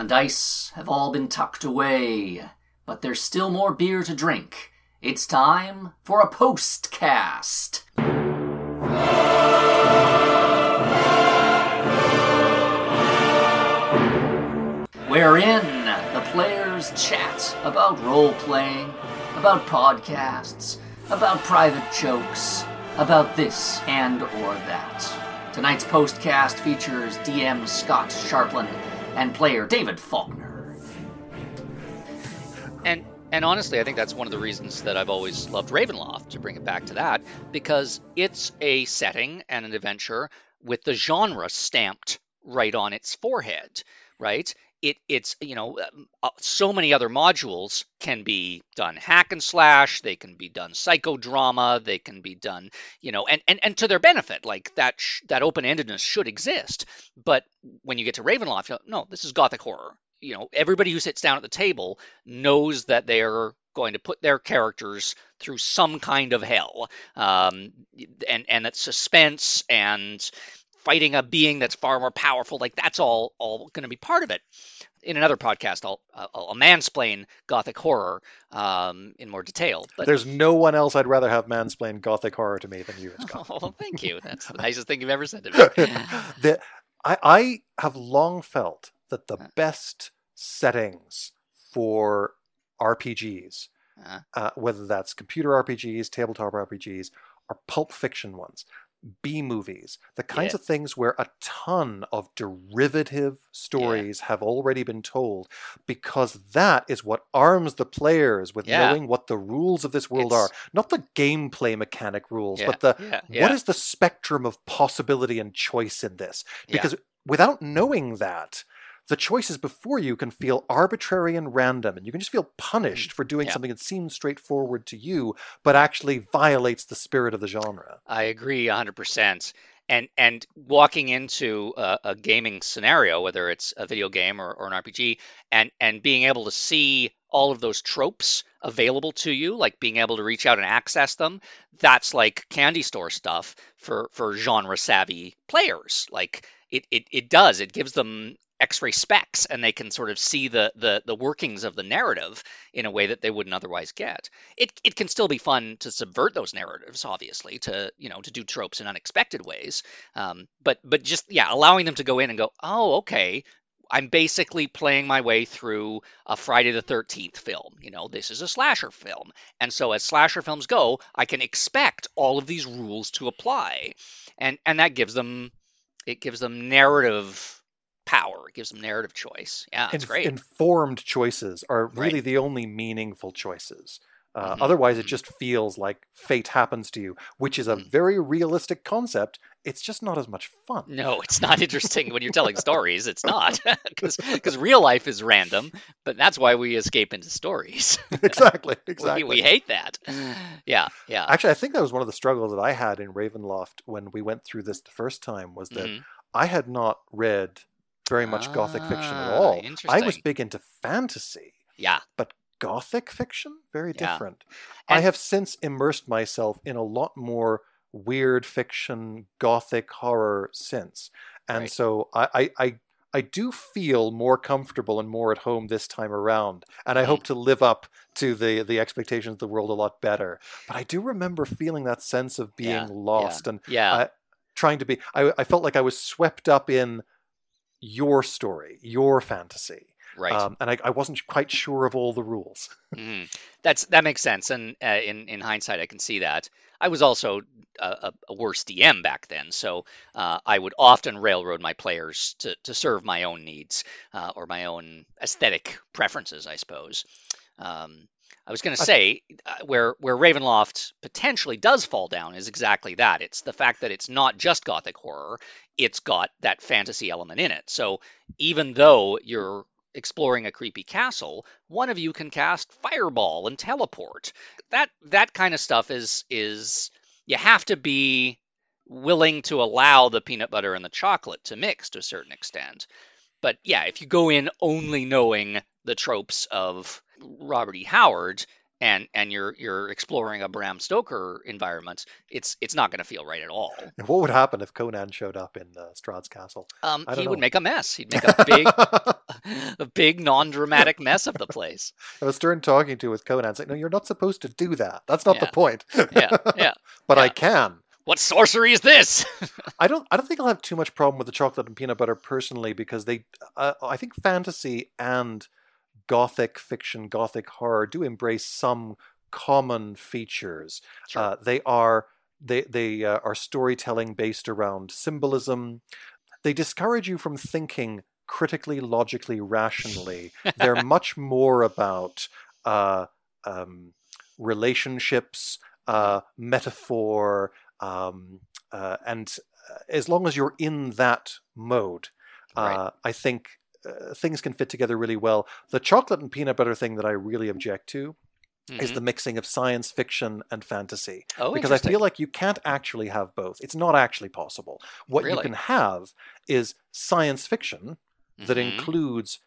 and dice have all been tucked away, but there's still more beer to drink. It's time for a postcast. Wherein the players chat about role playing, about podcasts, about private jokes, about this and or that. Tonight's postcast features DM Scott Sharpland and player David Faulkner. And and honestly, I think that's one of the reasons that I've always loved Ravenloft, to bring it back to that, because it's a setting and an adventure with the genre stamped right on its forehead, right? It, it's you know um, uh, so many other modules can be done hack and slash they can be done psychodrama they can be done you know and and, and to their benefit like that sh- that open-endedness should exist. But when you get to ravenloft know, no this is gothic horror. You know everybody who sits down at the table knows that they are going to put their characters through some kind of hell. Um, and and that suspense and fighting a being that's far more powerful like that's all all going to be part of it. In another podcast i'll i'll, I'll mansplain gothic horror um, in more detail but There's no one else I'd rather have mansplain gothic horror to me than you, Scott. oh thank you. That's the nicest thing you've ever said to me. The, I, I have long felt that the best settings for RPGs, Uh, uh, whether that's computer RPGs, tabletop RPGs, are pulp fiction ones, B movies, the kinds Yeah. of things where a ton of derivative stories have already been told, because that is what arms the players with Yeah. knowing what the rules of this world It's- are. Not the gameplay mechanic rules, yeah, but the yeah, what yeah, is the spectrum of possibility and choice in this? yeah. Because without knowing that, the choices before you can feel arbitrary and random, and you can just feel mm-hmm. punished for doing. Yeah. something that seems straightforward to you, but actually violates the spirit of the genre. I agree 100%. And and walking into a, a gaming scenario, whether it's a video game or, or an RPG, and and being able to see all of those tropes available to you, like being able to reach out and access them, that's like candy store stuff for for genre savvy players. Like it it it does. It gives them x-ray specs and they can sort of see the the the workings of the narrative in a way that they wouldn't otherwise get it it can still be fun to subvert those narratives, obviously, to you know to do tropes in unexpected ways. Um, but but just yeah, allowing them to go in and go, oh okay, I'm basically playing my way through a Friday the 13th film. You know, this is a slasher film, and so as slasher films go, I can expect all of these rules to apply, and and that gives them it gives them narrative power. It gives them narrative choice. Yeah, it's Inf- great. Informed choices are really Right. the only meaningful choices. Uh, Mhm, Otherwise, it mhm. just feels like fate happens to you, which is a Mhm. very realistic concept. It's just not as much fun. No, it's not interesting when you're telling stories. It's not because real life is random, but that's why we escape into stories. exactly, we, exactly. we hate that. Yeah, yeah. Actually, I think that was one of the struggles that I had in Ravenloft when we went through this the first time was that Mhm. I had not read very much gothic fiction at Ah, all. I was big into fantasy, Yeah, but gothic fiction very Yeah. different. I have since immersed myself in a lot more weird fiction, gothic horror since, and Right. so I, I, I I do feel more comfortable and more at home this time around, and I hope to live up to the the expectations of the world a lot better. But I do remember feeling that sense of being Yeah, lost and yeah. I- trying to be. I, I felt like I was swept up in your story, your fantasy, right. um, and I, I wasn't quite sure of all the rules. hmm That's that makes sense, and uh, in in hindsight, I can see that. I was also a, a, a worse DM back then, so uh, I would often railroad my players to to serve my own needs uh, or my own aesthetic preferences, I suppose. Um, I was going to say uh, where where Ravenloft potentially does fall down is exactly that. It's the fact that it's not just gothic horror; it's got that fantasy element in it. So even though you're exploring a creepy castle, one of you can cast fireball and teleport. That that kind of stuff is is you have to be willing to allow the peanut butter and the chocolate to mix to a certain extent. But yeah, if you go in only knowing the tropes of Robert E. Howard and and you're you're exploring a Bram Stoker environment, it's it's not going to feel right at all. And what would happen if Conan showed up in uh, Strahd's castle? Um, he don't would make a mess. He'd make a big a big non-dramatic mess of the place. I was Stern talking to with Conan saying, "No, you're not supposed to do that. That's not the point." Yeah, yeah. but I can. What sorcery is this? I don't. I don't think I'll have too much problem with the chocolate and peanut butter personally because they. Uh, I think fantasy and gothic fiction, gothic horror do embrace some common features. Sure. Uh, they are they they uh, are storytelling based around symbolism. They discourage you from thinking critically, logically, rationally. They're much more about uh, um, relationships, uh, metaphor, um, uh, and uh, as long as you're in that mode, uh, Right. I think uh, things can fit together really well. The chocolate and peanut butter thing that I really object to is Mhm. the mixing of science fiction and fantasy oh, because I feel like you can't actually have both. It's not actually possible. What you can have is science fiction that Mhm. includes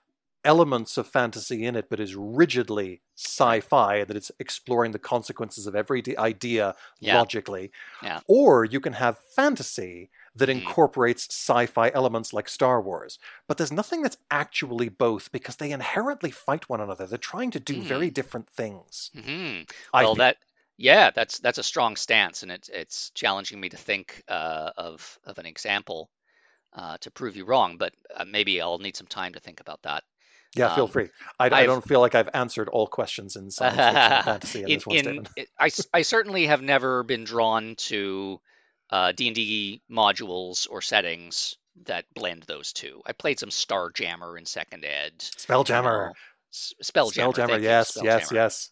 elements of fantasy in it, but is rigidly sci-fi. That it's exploring the consequences of every idea Yeah. logically. Yeah. Or you can have fantasy that Mhm. incorporates sci-fi elements like Star Wars. But there's nothing that's actually both because they inherently fight one another. They're trying to do Mm. very different things. Mhm. I well that yeah that's that's a strong stance and it's it's challenging me to think uh, of of an example uh, to prove you wrong but uh, maybe i'll need some time to think about that Yeah, feel Um, free. I, I don't feel like I've answered all questions in science fiction and fantasy in, in, this one in- statement. it- I, I certainly have never been drawn to uh, d&d modules or settings that blend those two i played some starjammer in second ed you Spelljammer. know. S- spelljammer, Spelljammer, thank you, yes, yes, yes.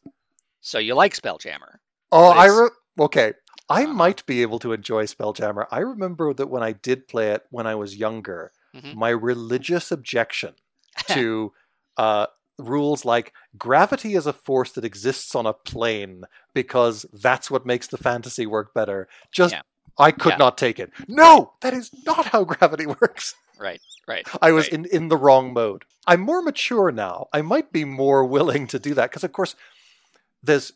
so you like spelljammer Oh, I re- okay. I Uh-huh. might be able to enjoy Spelljammer. I remember that when I did play it when I was younger, Mhm. my religious objection to uh, rules like gravity is a force that exists on a plane because that's what makes the fantasy work better. Just Yeah. I could Yeah. not take it. No, that is not how gravity works. right right I was right. in, in the wrong mode. I'm more mature now. I might be more willing to do that because, of course, there's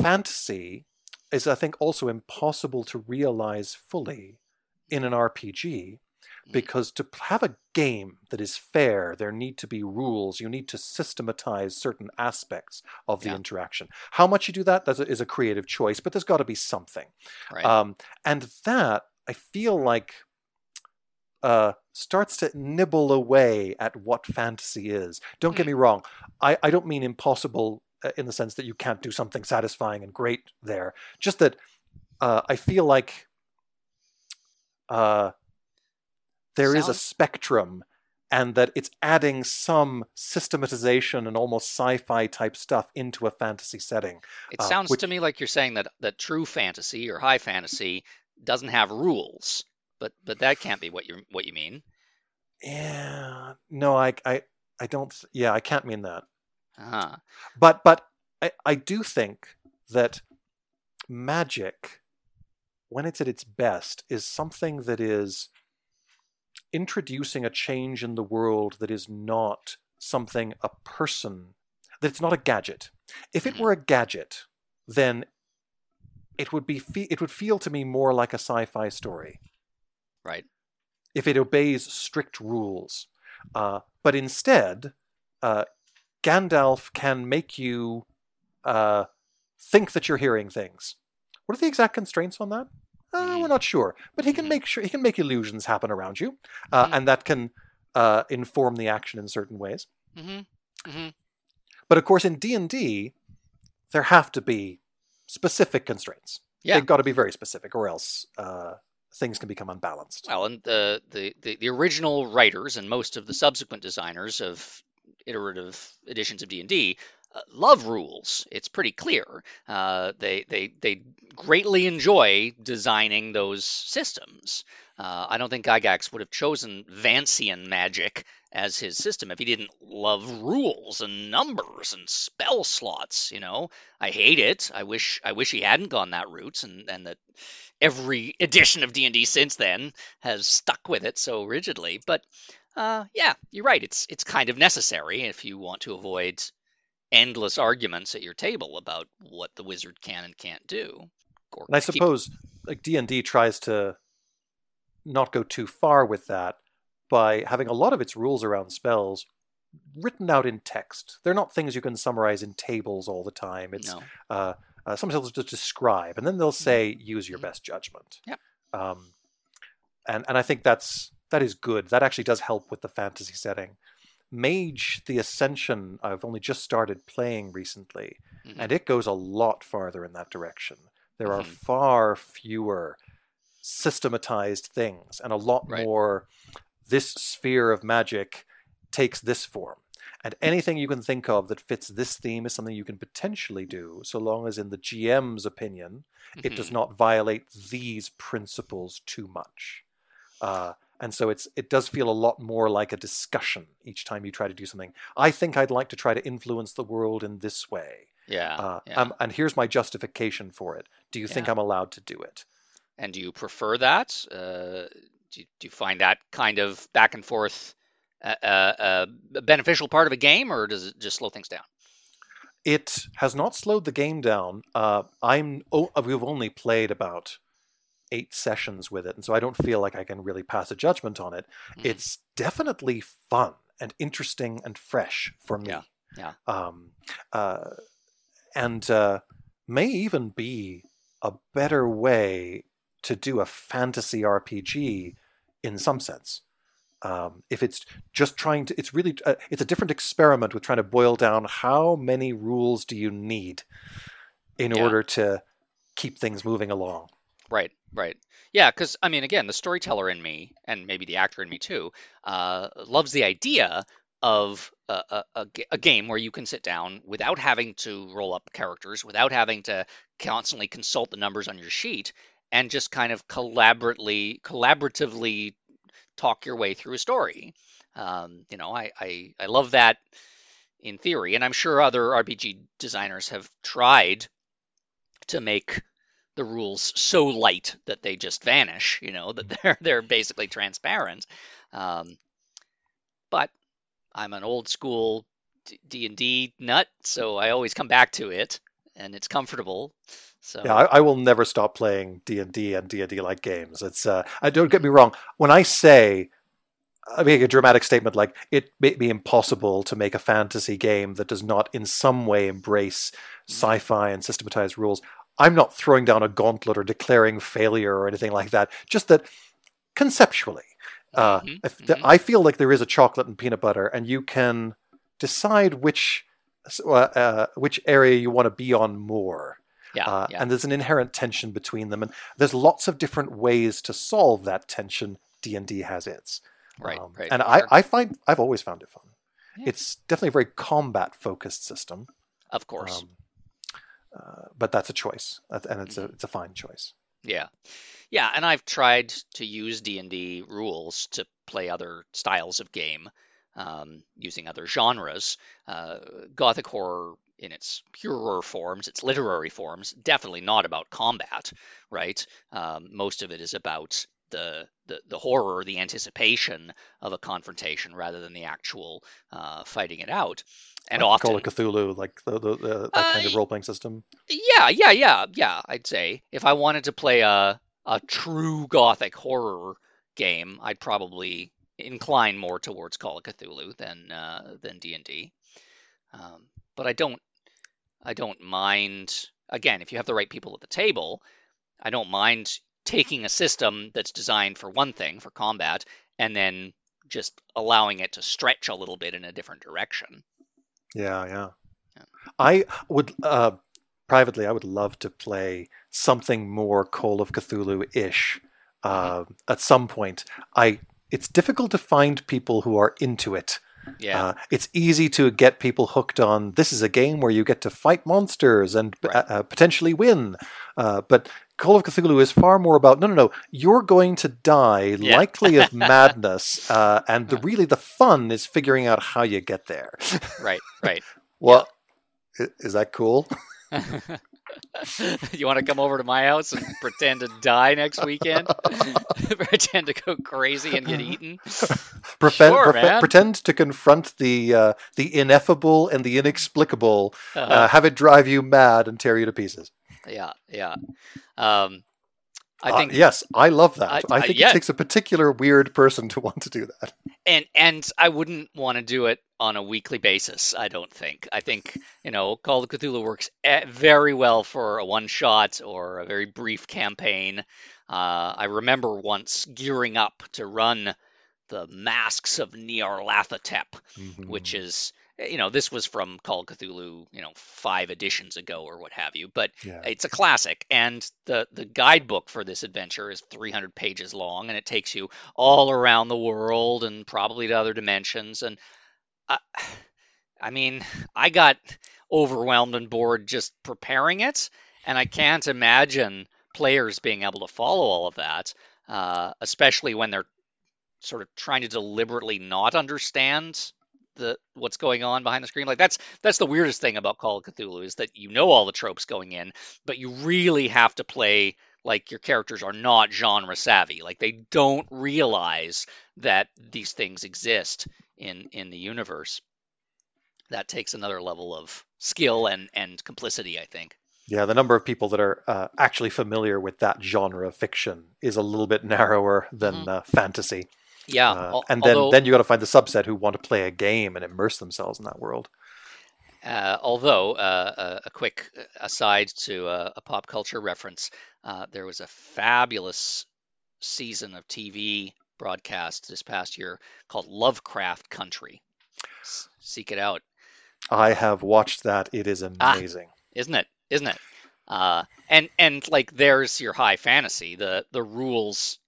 fantasy is, I think, also impossible to realize fully in an RPG. Because to have a game that is fair, there need to be rules. You need to systematize certain aspects of the Yeah. interaction. How much you do that that is a creative choice, but there's got to be something. right Um, and that I feel like uh, starts to nibble away at what fantasy is. Don't get me wrong. I, I don't mean impossible uh, in the sense that you can't do something satisfying and great there. Just that uh, I feel like uh, there is a spectrum and that it's adding some systematization and almost sci-fi type stuff into a fantasy setting. It uh, sounds which- to me like you're saying that that true fantasy or high fantasy doesn't have rules, but but that can't be what you what you mean. Yeah, no, I, I, I don't. Yeah, I can't mean that. Ah, But, but I, I do think that magic, when it's at its best, is something that is introducing a change in the world that is not something a person. That it's not a gadget. If it Mhm. were a gadget, then it would be. Fe- it would feel to me more like a sci-fi story. right. if it obeys strict rules. Uh, but instead, uh, Gandalf can make you uh, think that you're hearing things. What are the exact constraints on that? Uh, we're Mhm. not sure, but he can Mhm. make sure he can make illusions happen around you, uh, Mhm. and that can uh, inform the action in certain ways. hmm hmm But of course, in D and D, there have to be specific constraints. Yeah. They've got to be very specific, or else uh, things can become unbalanced. Well, and the, the the the original writers and most of the subsequent designers of iterative editions of D and D love rules. It's pretty clear. Uh, they they they greatly enjoy designing those systems. Uh, I don't think Gygax would have chosen Vancian magic as his system if he didn't love rules and numbers and spell slots. You know, I hate it. I wish I wish he hadn't gone that route, and and that every edition of D&D since then has stuck with it so rigidly. But uh, yeah, you're right. It's it's kind of necessary if you want to avoid endless arguments at your table about what the wizard can and can't do. And I keep- suppose like D and D tries to not go too far with that, by having a lot of its rules around spells written out in text. They're not things you can summarize in tables all the time. It's No. uh, uh, sometimes they'll just describe, and then they'll say, "Use your Mhm. best judgment." Yep. Um, and and I think that's that is good. That actually does help with the fantasy setting. Mage: The Ascension. I've only just started playing recently, Mhm. and it goes a lot farther in that direction. There are Mhm. far fewer systematized things, and a lot Right. more. This sphere of magic takes this form. And anything you can think of that fits this theme is something you can potentially do, so long as, in the GM's opinion, it does Mhm. not violate these principles too much. Uh, and so it's it does feel a lot more like a discussion each time you try to do something. I think I'd like to try to influence the world in this way, Yeah. uh, yeah. um, and here's my justification for it. Do you think I'm allowed to do it? And do you prefer that? Uh, do, you, do you find that kind of back and forth uh, uh, a beneficial part of a game, or does it just slow things down? It has not slowed the game down. Uh, I'm oh, we've only played about eight sessions with it, and so I don't feel like I can really pass a judgment on it. Mhm. It's definitely fun and interesting and fresh for me. Yeah, yeah. Um, uh, and uh, may even be a better way to do a fantasy RPG in some sense. Um, if it's just trying to, it's really, uh, it's a different experiment with trying to boil down how many rules do you need in Yeah. order to keep things moving along. Right, right. Yeah, because I mean, again, the storyteller in me, and maybe the actor in me too, uh, loves the idea of a, game where you can sit down without having to roll up characters, without having to constantly consult the numbers on your sheet, and just kind of collaboratively, collaboratively talk your way through a story. Um, you know, I, I I love that in theory, and I'm sure other RPG designers have tried to make the rules so light that they just vanish. You know that they're they're basically transparent. Um, but I'm an old school D and D nut, so I always come back to it, and it's comfortable. So Yeah, I, I will never stop playing D and D and D and D like games. It's uh, I don't get me wrong. When I say I make a dramatic statement like it may be impossible to make a fantasy game that does not in some way embrace sci-fi and systematized rules. I'm not throwing down a gauntlet or declaring failure or anything like that. Just that conceptually, uh, Mhm, mhm. I feel like there is a chocolate and peanut butter, and you can decide which uh, uh, which area you want to be on more. yeah, Uh, yeah, And there's an inherent tension between them, and there's lots of different ways to solve that tension. D and D has its, right, Um, right. and I, I find I've always found it fun. Yeah. It's definitely a very combat focused system, of course, um, uh, but that's a choice, uh, and it's Mm-hmm. a it's a fine choice. yeah, yeah. And I've tried to use D and D rules to play other styles of game, um, using other genres. Uh, Gothic horror in its purer forms, its literary forms, definitely not about combat, right? Um, most of it is about the, the the horror, the anticipation of a confrontation, rather than the actual uh, fighting it out. And like often, Call of Cthulhu, like the, the, the, that kind of Uh, role playing system. yeah, yeah, yeah, yeah. I'd say if I wanted to play a a true gothic horror game, I'd probably incline more towards Call of Cthulhu than uh, than D and D. Um, but I don't I don't mind again if you have the right people at the table. I don't mind taking a system that's designed for one thing for combat and then just allowing it to stretch a little bit in a different direction. Yeah, yeah. Yeah. I would uh, privately, I would love to play something more Call of Cthulhu ish uh, at some point. I it's difficult to find people who are into it. Yeah, Uh, it's easy to get people hooked on. This is a game where you get to fight monsters and Right. uh, uh, potentially win. Uh, but Call of Cthulhu is far more about no, no, no. You're going to die, Yeah. likely of madness, uh, and the Uh. really the fun is figuring out how you get there. right, right. Well, i- is that cool? you want to come over to my house and pretend to die next weekend? pretend to go crazy and get eaten? Pretend, Sure, prefe- pretend to confront the uh, the ineffable and the inexplicable. Uh, Uh, have it drive you mad and tear you to pieces. yeah, yeah. Um, I Uh, think yes, I love that. I- I, think yeah. it takes a particular weird person to want to do that. and and I wouldn't want to do it on a weekly basis. I don't think. I think you know, Call of Cthulhu works very well for a one shot or a very brief campaign. Uh, I remember once gearing up to run the Masks of Nyarlathotep, which Mhm. is you know this was from Call of Cthulhu you know five editions ago or what have you, but yeah. it's a classic and the the guidebook for this adventure is 300 pages long and it takes you all around the world and probably to other dimensions and I, I mean i got overwhelmed and bored just preparing it and i can't imagine players being able to follow all of that uh, especially when they're sort of trying to deliberately not understand the what's going on behind the screen like that's that's the weirdest thing about call of cthulhu is that you know all the tropes going in but you really have to play like your characters are not genre savvy like they don't realize that these things exist in in the universe that takes another level of skill and and complicity i think Yeah, the number of people that are uh, actually familiar with that genre of fiction is a little bit narrower than Mhm. uh, fantasy. Yeah Uh, and then, although, then you got to find the subset who want to play a game and immerse themselves in that world. Uh, although, uh, a, a quick aside to a, a pop culture reference, uh, there was a fabulous season of TV broadcast this past year called Lovecraft Country. S- seek it out, I have watched that. It is Ah. amazing. isn't it? Isn't it? Uh, and and like there's your high fantasy. The the rules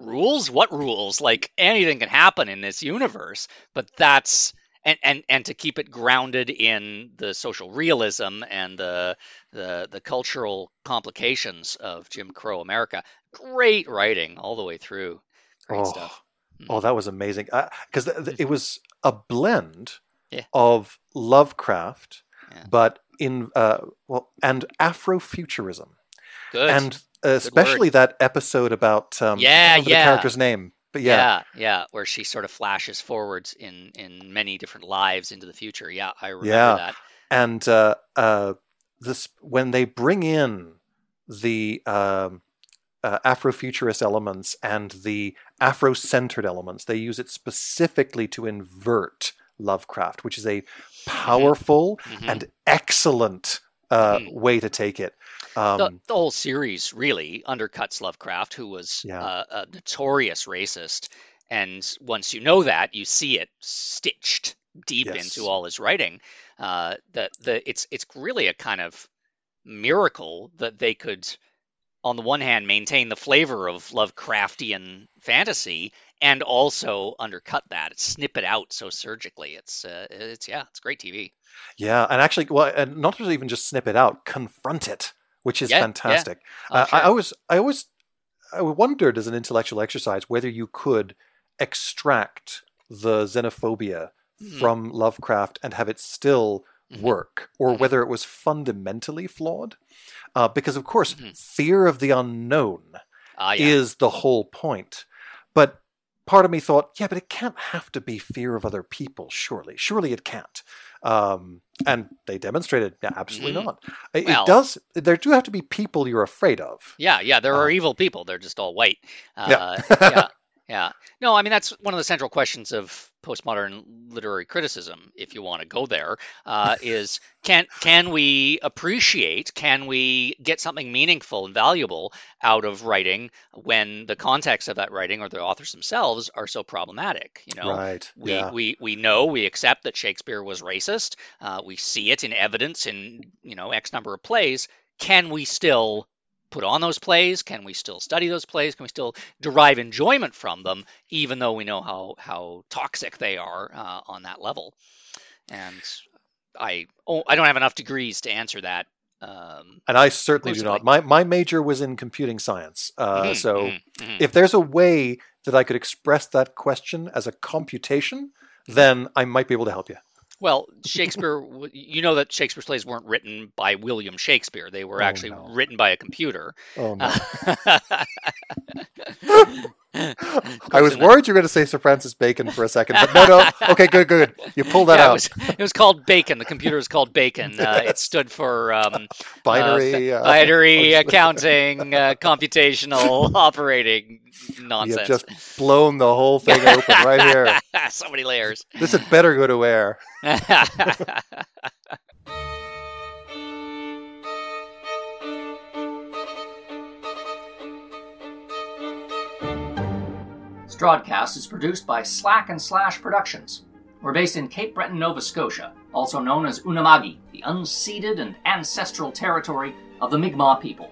rules? What rules? Like anything can happen in this universe but that's and and and to keep it grounded in the social realism and the the the cultural complications of Jim Crow America. Great writing all the way through. Great Oh, stuff. Oh, that was amazing. Because th- th- it was a blend Yeah. of Lovecraft, Yeah. but in uh, well, and Afrofuturism, good. And especially that episode about um, Yeah, yeah. the character's name, but yeah, yeah yeah where she sort of flashes forwards in in many different lives into the future yeah I remember Yeah. that and uh, uh, this when they bring in the um, uh, Afrofuturist elements and the Afro-centered elements, they use it specifically to invert Lovecraft, which is a powerful Mhm. and excellent uh, Mhm. way to take it. Um, the, the whole series really undercuts Lovecraft, who was Yeah. uh, a notorious racist. And once you know that, you see it stitched deep Yes. into all his writing. Uh, the the it's it's really a kind of miracle that they could, on the one hand, maintain the flavor of Lovecraftian fantasy and also undercut that, snip it out so surgically. It's uh, it's yeah, it's great TV. yeah, and actually, well, and not to even just snip it out, confront it, which is Yeah, yeah. fantastic. Oh, Uh, I, I sure. was, I always, I wondered as an intellectual exercise whether you could extract the xenophobia Mhm. from Lovecraft and have it still Mhm. work, or Mhm. whether it was fundamentally flawed. Uh, because of course, Mhm. fear of the unknown Ah, yeah. is the whole point. But part of me thought, yeah, but it can't have to be fear of other people. Surely, surely it can't. Um, and they demonstrated, yeah, absolutely Mhm. not. It, Well- it does. There do have to be people you're afraid of. Yeah, yeah, there Uh, are evil people. They're just all white. Uh, yeah, yeah. No, I mean that's one of the central questions of postmodern literary criticism, if you want to go there, uh, is can can we appreciate, can we get something meaningful and valuable out of writing when the context of that writing or the authors themselves are so problematic? You know, Right. we, yeah. we we know we accept that Shakespeare was racist. Uh, we see it in evidence in you know X number of plays. Can we still put on those plays? Can we still study those plays? Can we still derive enjoyment from them, even though we know how how toxic they are uh, on that level? And I oh, I don't have enough degrees to answer that. Um, And I certainly do not. My my major was in computing science. Uh, mhm, so mhm, mhm. if there's a way that I could express that question as a computation, then I might be able to help you. Well, Shakespeare, you know that Shakespeare's plays weren't written by William Shakespeare. They were Oh, actually no. written by a computer. Oh no. Uh, I was worried you were going to say Sir Francis Bacon for a second, but no, no. Okay, good, good. You pulled that Yeah, it out. was, it was called Bacon. The computer was called Bacon. Uh, it stood for um, Binary. uh, uh, binary accounting, uh, computational operating nonsense. You've just blown the whole thing open right here. so many layers. This had better go to air. Strodcast is produced by Slack and Slash Productions. We're based in Cape Breton, Nova Scotia, also known as Unama'ki, the unceded and ancestral territory of the Mi'kmaq people.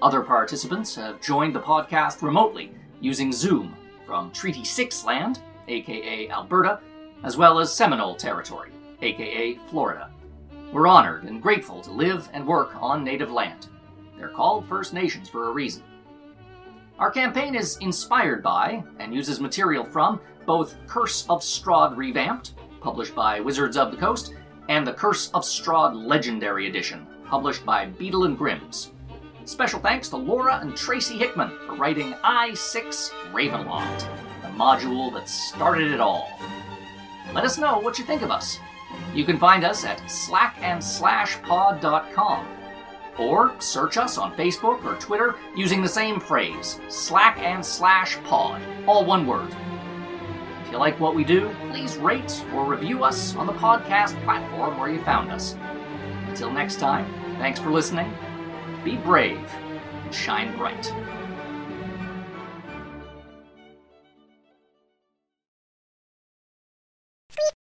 Other participants have joined the podcast remotely using Zoom from Treaty 6 land, aka Alberta, as well as Seminole territory, aka Florida. We're honored and grateful to live and work on native land. They're called First Nations for a reason. Our campaign is inspired by and uses material from both Curse of Strahd Revamped, published by Wizards of the Coast, and the Curse of Strahd Legendary Edition, published by Beadle and Grimm's. Special thanks to Laura and Tracy Hickman for writing I6 Ravenloft, the module that started it all. Let us know what you think of us. You can find us at slackandslashpod.com or search us on Facebook or Twitter using the same phrase, slack and slash pod, all one word. If you like what we do, please rate or review us on the podcast platform where you found us. Until next time, thanks for listening, be brave, and shine bright.